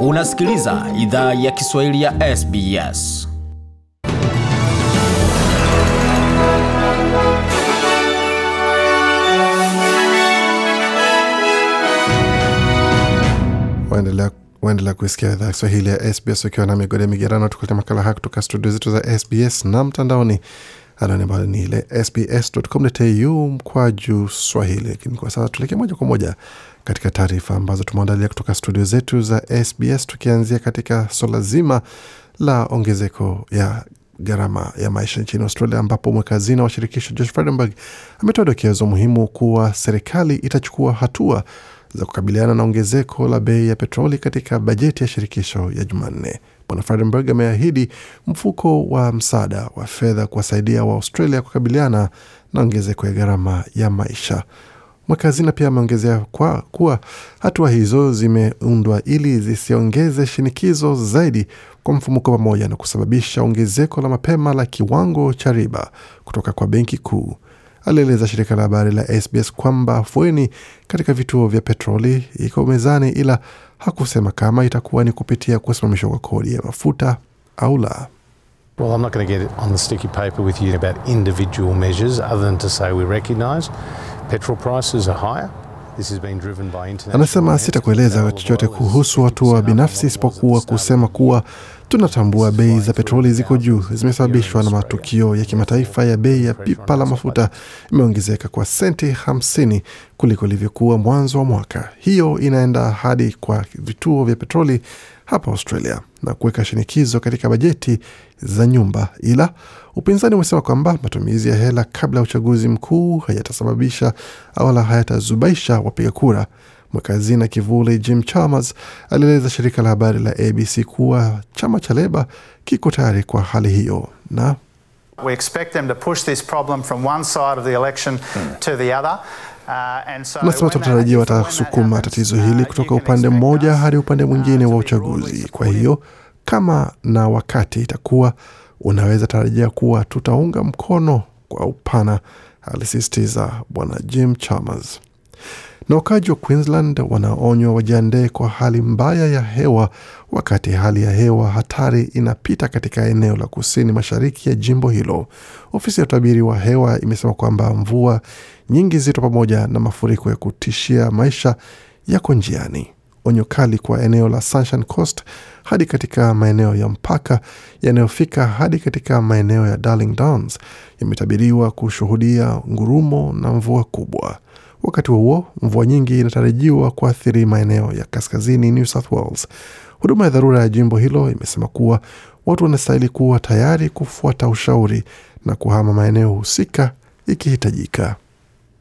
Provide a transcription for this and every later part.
Unasikiliza idhaa ya Kiswahili ya SBS. waendelea kuisikia idhaa ya Kiswahili ya SBS ukiwa na migode migerano, tukuletea makala haya kutoka studio zetu za SBS na mtandaoni anani ambayo ni ile sbs.com.au mkwa juu swahili. Lakini kwa sasa tuelekee moja kwa moja katika taarifa ambazo tumeandalia kutoka studio zetu za SBS, tukianzia katika swala zima la ongezeko ya gharama ya maisha nchini Australia, ambapo mweka hazina wa shirikisho Josh Frydenberg ametoa dokezo muhimu kuwa serikali itachukua hatua za kukabiliana na ongezeko la bei ya petroli katika bajeti ya shirikisho ya Jumanne. Bwana Frydenberg ameahidi mfuko wa msaada wa fedha kuwasaidia wa Australia kukabiliana na ongezeko ya gharama ya maisha. Mweka hazina pia ameongezea kuwa hatua hizo zimeundwa ili zisiongeze shinikizo zaidi kwa mfumuko pamoja na kusababisha ongezeko la mapema la kiwango cha riba kutoka kwa benki kuu. Alieleza shirika la habari la SBS kwamba afueni katika vituo vya petroli iko mezani, ila hakusema kama itakuwa ni kupitia kusimamishwa kwa kodi ya mafuta au la. Well, I'm not going to get on the sticky paper with you about individual measures other than to say we recognise petrol prices are higher. This has been driven by international Anasema sitakueleza chochote kuhusu hatua 60% binafsi isipokuwa kusema kuwa. Tunatambua bei za petroli ziko juu, zimesababishwa na matukio ya kimataifa ya bei ya pipa la mafuta imeongezeka kwa senti 50 kuliko ilivyokuwa mwanzo wa mwaka. Hiyo inaenda hadi kwa vituo vya petroli hapa Australia na kuweka shinikizo katika bajeti za nyumba, ila upinzani umesema kwamba matumizi ya hela kabla ya uchaguzi mkuu hayatasababisha wala hayatazubaisha wapiga kura. Mweka hazina kivuli Jim Chalmers alieleza shirika la habari la ABC kuwa chama cha Leba kiko tayari kwa hali hiyo na We expect them to push this problem from one side of the election to the other. Uh, so Nasema tunatarajia watasukuma tatizo uh, hili kutoka upande mmoja hadi upande uh, mwingine wa uchaguzi. Kwa hiyo kama na wakati itakuwa, unaweza tarajia kuwa tutaunga mkono kwa upana, alisisitiza bwana Jim Chalmers. Na wakaji wa Queensland wanaonywa wajiandae kwa hali mbaya ya hewa wakati hali ya hewa hatari inapita katika eneo la kusini mashariki ya jimbo hilo. Ofisi ya utabiri wa hewa imesema kwamba mvua nyingi zito pamoja na mafuriko ya kutishia maisha yako njiani. Onyo kali kwa eneo la Sunshine Coast hadi katika maeneo ya mpaka yanayofika hadi katika maeneo ya Darling Downs yametabiriwa kushuhudia ngurumo na mvua kubwa. Wakati huo huo, mvua nyingi inatarajiwa kuathiri maeneo ya kaskazini New South Wales. Huduma ya dharura ya jimbo hilo imesema kuwa watu wanastahili kuwa tayari kufuata ushauri na kuhama maeneo husika ikihitajika.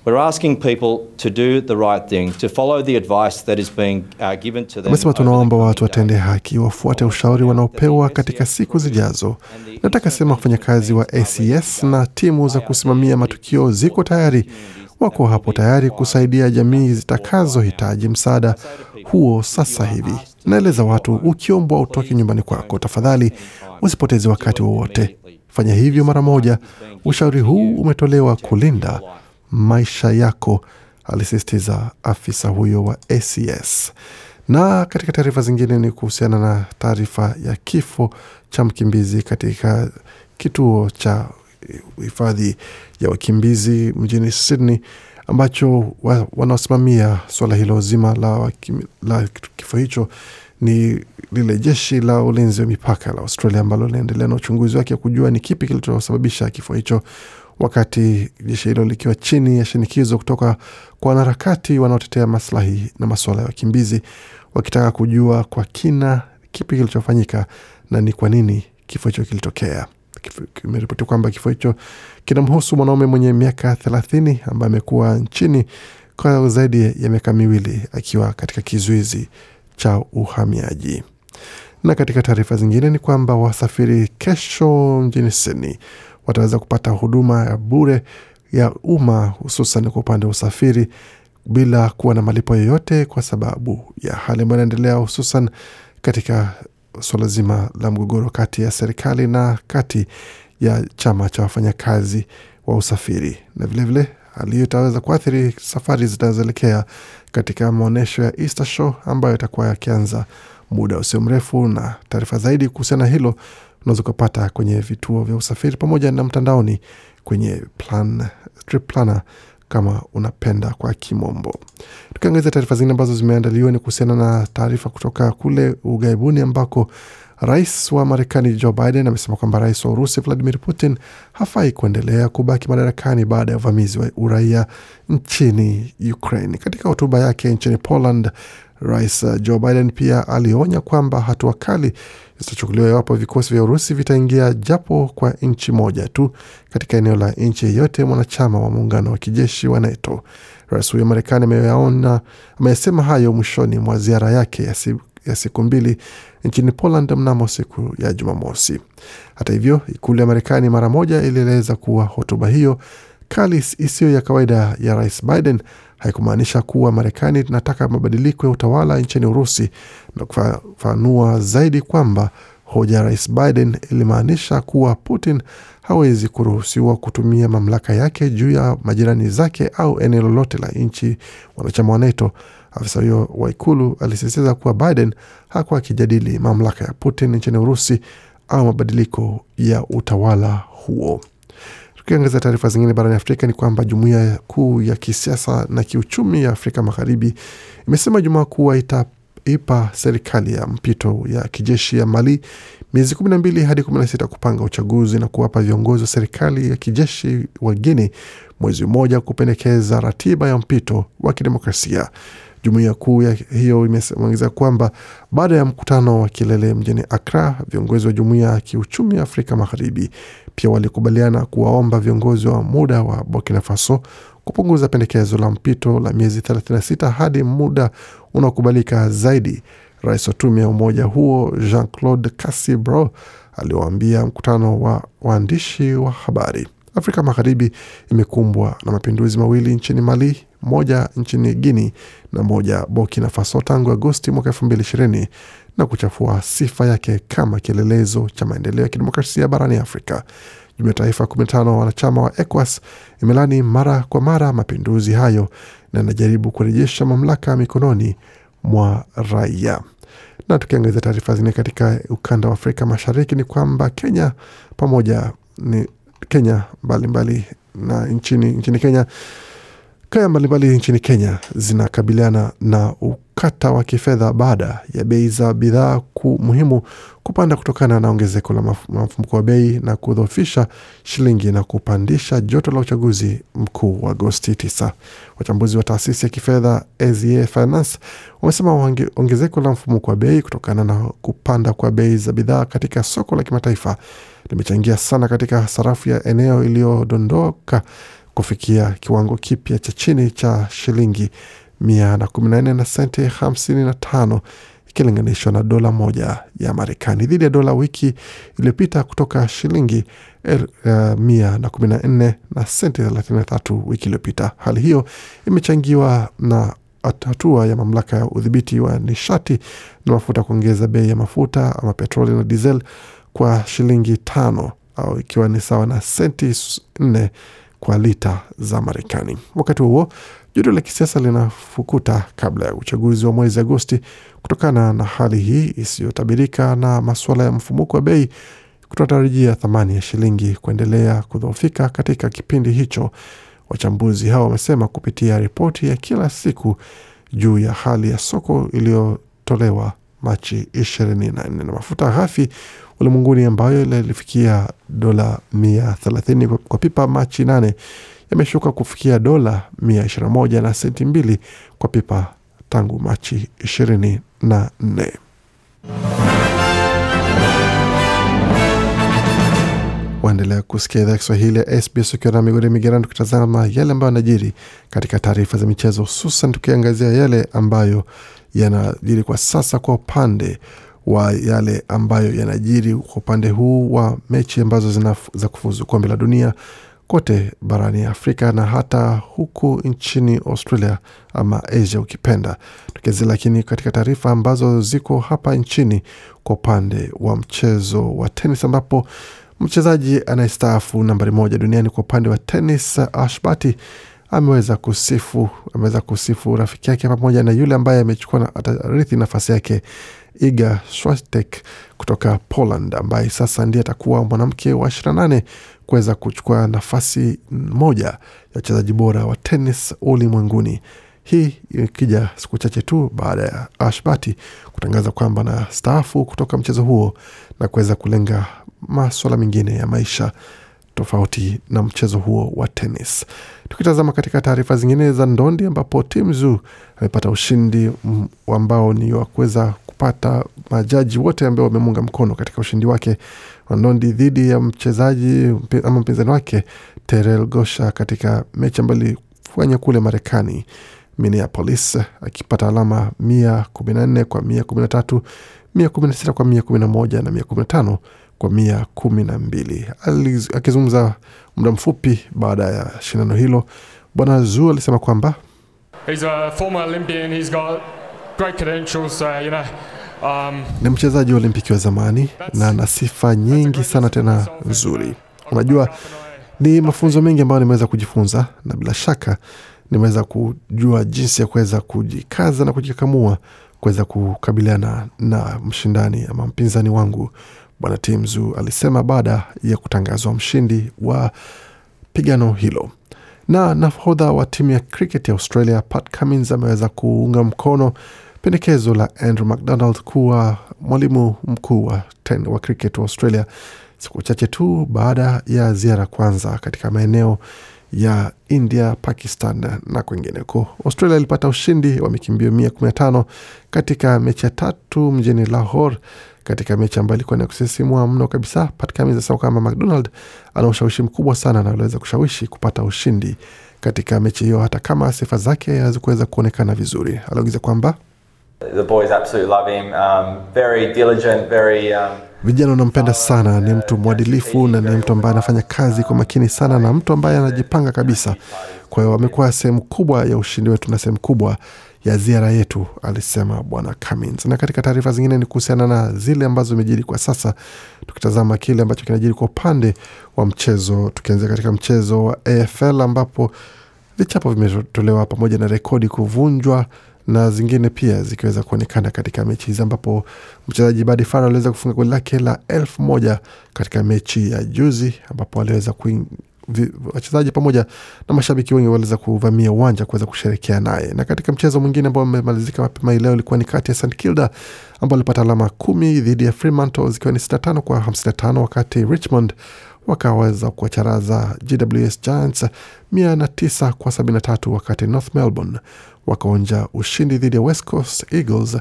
We're asking people to do the right thing, to follow the advice that is being uh, given to them. Amesema tunaomba watu watende haki, wafuate ushauri wanaopewa katika siku zijazo. Nataka sema wafanyakazi wa ACS na timu za kusimamia matukio ziko tayari, wako hapo tayari kusaidia jamii zitakazohitaji msaada huo sasa hivi. Naeleza watu, ukiombwa utoke nyumbani kwako, tafadhali usipoteze wakati wowote, fanya hivyo mara moja. Ushauri huu umetolewa kulinda maisha yako, alisisitiza afisa huyo wa ACS. Na katika taarifa zingine ni kuhusiana na taarifa ya kifo cha mkimbizi katika kituo cha hifadhi ya wakimbizi mjini Sydney ambacho wa, wanaosimamia suala hilo zima la, la kifo hicho ni lile jeshi la ulinzi wa mipaka la Australia ambalo linaendelea na uchunguzi wake kujua ni kipi kilichosababisha kifo hicho, wakati jeshi hilo likiwa chini ya shinikizo kutoka kwa wanaharakati wanaotetea maslahi na masuala ya wakimbizi, wakitaka kujua kwa kina kipi kilichofanyika na ni kwa nini kifo hicho kilitokea. Kifo- kwamba kifo hicho kinamhusu mwanaume mwenye miaka thelathini ambaye amekuwa nchini kwa zaidi ya miaka miwili akiwa katika kizuizi cha uhamiaji. Na katika taarifa zingine ni kwamba wasafiri kesho mjini Sydney wataweza kupata huduma ya bure ya umma hususan kwa upande wa usafiri bila kuwa na malipo yoyote kwa sababu ya hali ambayo inaendelea hususan katika suala zima la mgogoro kati ya serikali na kati ya chama cha wafanyakazi wa usafiri na vilevile hali hiyo itaweza kuathiri safari zinazoelekea katika maonyesho ya Easter Show ambayo itakuwa yakianza muda usio mrefu. Na taarifa zaidi kuhusiana na hilo unaweza ukapata kwenye vituo vya usafiri pamoja na mtandaoni kwenye plan, trip planner kama unapenda kwa kimombo. Tukiangazia taarifa zingine ambazo zimeandaliwa ni kuhusiana na taarifa kutoka kule ughaibuni ambako rais wa Marekani Joe Biden amesema kwamba rais wa Urusi Vladimir Putin hafai kuendelea kubaki madarakani baada ya uvamizi wa uraia nchini Ukraine. Katika hotuba yake nchini Poland, rais Joe Biden pia alionya kwamba hatua kali zitachukuliwa iwapo vikosi vya Urusi vitaingia japo kwa nchi moja tu katika eneo la nchi yeyote mwanachama wa muungano wa kijeshi wa NATO. Rais huyo Marekani ameyaona amesema hayo mwishoni mwa ziara yake ya, si, ya siku mbili nchini Poland mnamo siku ya Jumamosi. Hata hivyo, ikulu ya Marekani mara moja ilieleza kuwa hotuba hiyo kali isiyo ya kawaida ya rais Biden haikumaanisha kuwa Marekani inataka mabadiliko ya utawala nchini Urusi na kufafanua zaidi kwamba hoja ya rais Biden ilimaanisha kuwa Putin hawezi kuruhusiwa kutumia mamlaka yake juu ya majirani zake au eneo lolote la nchi wanachama wa NATO. Afisa huyo wa ikulu alisisitiza kuwa Biden hakuwa akijadili mamlaka ya Putin nchini Urusi au mabadiliko ya utawala huo. Tukiangazia taarifa zingine barani Afrika ni kwamba jumuiya kuu ya kisiasa na kiuchumi ya Afrika Magharibi imesema Jumaa kuwa itaipa serikali ya mpito ya kijeshi ya Mali miezi kumi na mbili hadi kumi na sita kupanga uchaguzi na kuwapa viongozi wa serikali ya kijeshi wa Guinea mwezi mmoja kupendekeza ratiba ya mpito wa kidemokrasia. Jumuiya kuu hiyo imeongeza kwamba baada ya mkutano wa kilele mjini Accra, viongozi wa jumuiya ya kiuchumi ya Afrika Magharibi pia walikubaliana kuwaomba viongozi wa muda wa Burkina Faso kupunguza pendekezo la mpito la miezi 36 hadi muda unaokubalika zaidi. Rais wa tume ya umoja huo Jean Claude Cassibro aliwaambia mkutano wa waandishi wa habari. Afrika Magharibi imekumbwa na mapinduzi mawili nchini Mali, moja nchini Guini na moja Burkina Faso tangu Agosti mwaka elfu mbili ishirini na kuchafua sifa yake kama kielelezo cha maendeleo ya kidemokrasia barani Afrika. Jumuiya ya Taifa 15 wanachama wa ECOWAS imelani mara kwa mara mapinduzi hayo na inajaribu kurejesha mamlaka mikononi mwa raia. Na tukiangazia taarifa zingine katika ukanda wa Afrika Mashariki ni kwamba Kenya pamoja ni Kenya mbalimbali mbali, na nchini, nchini Kenya kaya mbalimbali nchini Kenya zinakabiliana na ukata wa kifedha baada ya bei za bidhaa ku muhimu kupanda kutokana na ongezeko la mfumuko wa bei na kudhoofisha shilingi na kupandisha joto la uchaguzi mkuu wa Agosti 9. Wachambuzi wa taasisi ya kifedha SEA Finance wamesema ongezeko la mfumuko wa bei kutokana na kupanda kwa bei za bidhaa katika soko la kimataifa limechangia sana katika sarafu ya eneo iliyodondoka kufikia kiwango kipya cha chini cha shilingi mia na kumi senti hamsini na tano ikilinganishwa na dola moja ya Marekani dhidi ya dola wiki iliyopita kutoka shilingi er, uh, mia na kumi senti thelathini na tatu wiki iliyopita. Hali hiyo imechangiwa na hatua ya mamlaka ya udhibiti wa nishati na mafuta kuongeza bei ya mafuta ama petroli na diesel kwa shilingi tano au ikiwa ni sawa na senti nne kwa lita za Marekani. Wakati huo joto la kisiasa linafukuta kabla ya uchaguzi wa mwezi Agosti kutokana na hali hii isiyotabirika na masuala ya mfumuko wa bei kutotarajia thamani ya shilingi kuendelea kudhoofika katika kipindi hicho. Wachambuzi hao wamesema kupitia ripoti ya kila siku juu ya hali ya soko iliyotolewa Machi 24 na mafuta ghafi ulimwenguni ambayo ilifikia dola 130 kwa pipa Machi 8 yameshuka kufikia dola 121 na senti mbili kwa pipa tangu Machi 24. Waendelea kusikia idhaa Kiswahili ya SBS ukiwa na migodi migerani, tukitazama yale ambayo yanajiri katika taarifa za michezo, hususan tukiangazia yale ambayo yanajiri kwa sasa kwa upande wa yale ambayo yanajiri kwa upande huu wa mechi ambazo za kufuzu kombe la dunia kote barani Afrika na hata huku nchini Australia ama Asia ukipenda tukezi. Lakini katika taarifa ambazo ziko hapa nchini kwa upande wa mchezo wa tenis, ambapo mchezaji anayestaafu nambari moja duniani kwa upande wa tenis Ash Barty ameweza kusifu ameweza kusifu rafiki yake pamoja na yule ambaye amechukua na- atarithi nafasi yake Iga Swiatek kutoka Poland ambaye sasa ndiye atakuwa mwanamke wa 28 kuweza kuchukua nafasi moja ya wachezaji bora wa tenis ulimwenguni. Hii ikija siku chache tu baada ya Ashbati kutangaza kwamba na staafu kutoka mchezo huo na kuweza kulenga maswala mengine ya maisha tofauti na mchezo huo wa tenis. Tukitazama katika taarifa zingine za ndondi, ambapo Timzu amepata ushindi ambao ni wa kuweza kupata majaji wote ambao wamemunga mkono katika ushindi wake wa ndondi dhidi ya mchezaji ama mpinzani wake Terel Gosha katika mechi ambayo ilifanya kule Marekani Minneapolis, akipata alama mia kumi na nne kwa mia kumi na tatu mia kumi na sita kwa mia kumi na moja na mia kumi na tano kwa mia kumi na mbili. Akizungumza muda mfupi baada ya shindano hilo, Bwana Zu alisema kwamba He's a former Olympian. He's got great credentials. So you know, um, ni mchezaji wa Olimpiki wa zamani na ana sifa nyingi sana tena nzuri. Unajua, ni mafunzo mengi ambayo nimeweza kujifunza na bila shaka nimeweza kujua jinsi ya kuweza kujikaza na kujikakamua kuweza kukabiliana na mshindani ama mpinzani wangu bwana Timzu alisema baada ya kutangazwa mshindi wa pigano hilo. Na nahodha wa timu ya cricket ya Australia Pat Cummins ameweza kuunga mkono pendekezo la Andrew McDonald kuwa mwalimu mkuu wa, wa cricket wa Australia siku chache tu baada ya ziara kwanza katika maeneo ya India, Pakistan na kwingineko. Australia ilipata ushindi wa mikimbio mia kumi na tano katika mechi ya tatu mjini Lahore katika mechi ambayo ilikuwa ni ya kusisimua mno kabisa. Pat Cummins anasema kwamba McDonald ana ushawishi mkubwa sana na aliweza kushawishi kupata ushindi katika mechi hiyo, hata kama sifa zake hazikuweza kuonekana vizuri. Aliongeza kwamba The boys absolutely love him. Um, very diligent, very. Um, vijana wanampenda sana, ni mtu mwadilifu na ni mtu ambaye anafanya kazi kwa makini sana na mtu ambaye anajipanga kabisa. Kwa hiyo amekuwa sehemu kubwa ya ushindi wetu na sehemu kubwa ya ziara yetu, alisema bwana Cummins. Na katika taarifa zingine ni kuhusiana na zile ambazo zimejiri kwa sasa, tukitazama kile ambacho kinajiri kwa upande wa mchezo, tukianzia katika mchezo wa AFL ambapo vichapo vimetolewa pamoja na rekodi kuvunjwa na zingine pia zikiweza kuonekana katika mechi hizi ambapo mchezaji Badi Farah aliweza kufunga goli lake la elfu moja katika mechi ya juzi ambapo aliweza wachezaji pamoja na mashabiki wengi waliweza kuvamia uwanja kuweza kusherekea naye. Na katika mchezo mwingine ambao umemalizika mapema leo ilikuwa ni kati ya St Kilda ambao alipata alama kumi dhidi ya Fremantle zikiwa ni 65 kwa 55 wakati Richmond wakaweza kuwacharaza GWS Giants mia na tisa kwa sabini na tatu wakati North Melbourne wakaonja ushindi dhidi ya West Coast Eagles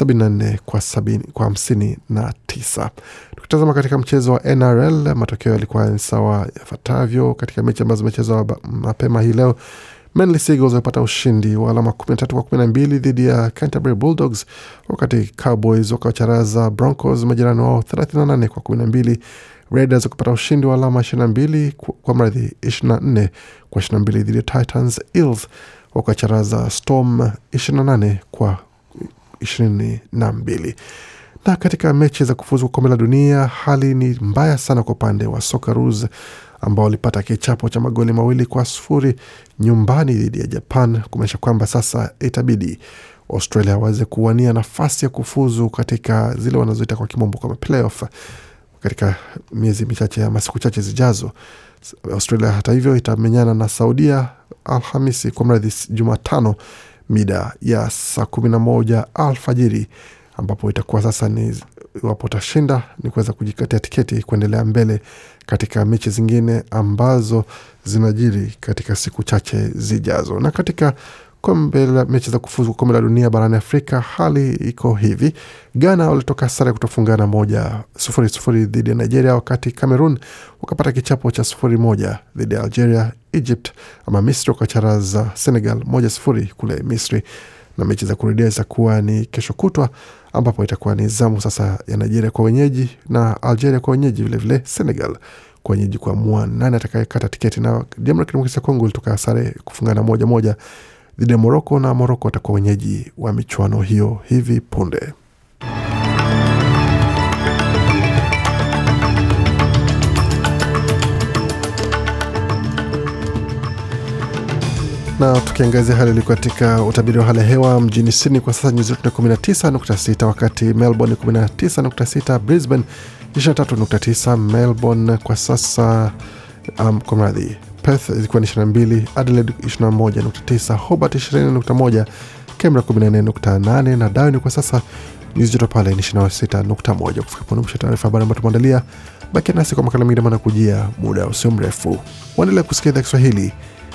74 kwa sabini, kwa hamsini na tisa. Tukitazama katika mchezo wa NRL matokeo yalikuwa sawa yafuatavyo katika mechi ambazo zimechezwa mapema hii leo. Manly Seagulls wamepata ushindi wa alama 13 kwa 12 dhidi ya Canterbury Bulldogs, wakati Cowboys wakawacharaza Broncos majirani wao 38 kwa 12. Raiders wakapata ushindi wa alama 22 kwa- mradhi 24 kwa 22 dhidi ya Titans. Eels wakacharaza Storm 28 kwa 22 na katika mechi za kufuzu kombe la dunia hali ni mbaya sana kwa upande wa Socceroos ambao walipata kichapo cha magoli mawili kwa sufuri nyumbani dhidi ya Japan, kumaanisha kwamba sasa itabidi Australia waweze kuwania nafasi ya kufuzu katika zile wanazoita kwa kimombo kama playoff katika miezi michache ama siku chache zijazo. Australia hata hivyo itamenyana na Saudia Alhamisi kwa mradhi Jumatano mida ya saa kumi na moja alfajiri ambapo itakuwa sasa ni iwapo utashinda ni kuweza kujikatia tiketi kuendelea mbele katika mechi zingine ambazo zinajiri katika siku chache zijazo. Na katika kombe la mechi za kufuzu kombe la dunia barani Afrika, hali iko hivi: Ghana walitoka sare kutofungana moja sufuri sufuri dhidi ya Nigeria, wakati Cameroon wakapata kichapo cha sufuri moja dhidi ya Algeria. Egypt ama Misri wakacharaza Senegal moja sufuri kule Misri na mechi za kurudia zitakuwa ni kesho kutwa ambapo itakuwa ni zamu sasa ya Nigeria kwa wenyeji na Algeria kwa wenyeji, vilevile Senegal kwa wenyeji kuamua nani atakayekata tiketi. Na Jamhuri ya Kidemokrasia Kongo ilitoka sare kufungana moja moja dhidi ya Moroko na Moroko watakuwa wenyeji wa michuano hiyo hivi punde. Na tukiangazia hali ilikuwa katika utabiri wa hali ya hewa mjini Sydney kwa sasa nyuzi joto 19.6, wakati Melbourne 19.6, Brisbane 23.9, Melbourne kwa sasa um, kwa mradhi Perth ilikuwa ni 22, Adelaide 21.9, Hobart 20.1, Canberra 14.8 na Darwin kwa sasa nyuzi joto pale ni 26.1. Kufika pone mwisho taarifa habari ambayo tumeandalia. Bakia nasi kwa makala mengine manakujia muda usio mrefu. Waendelea kusikia idhaa Kiswahili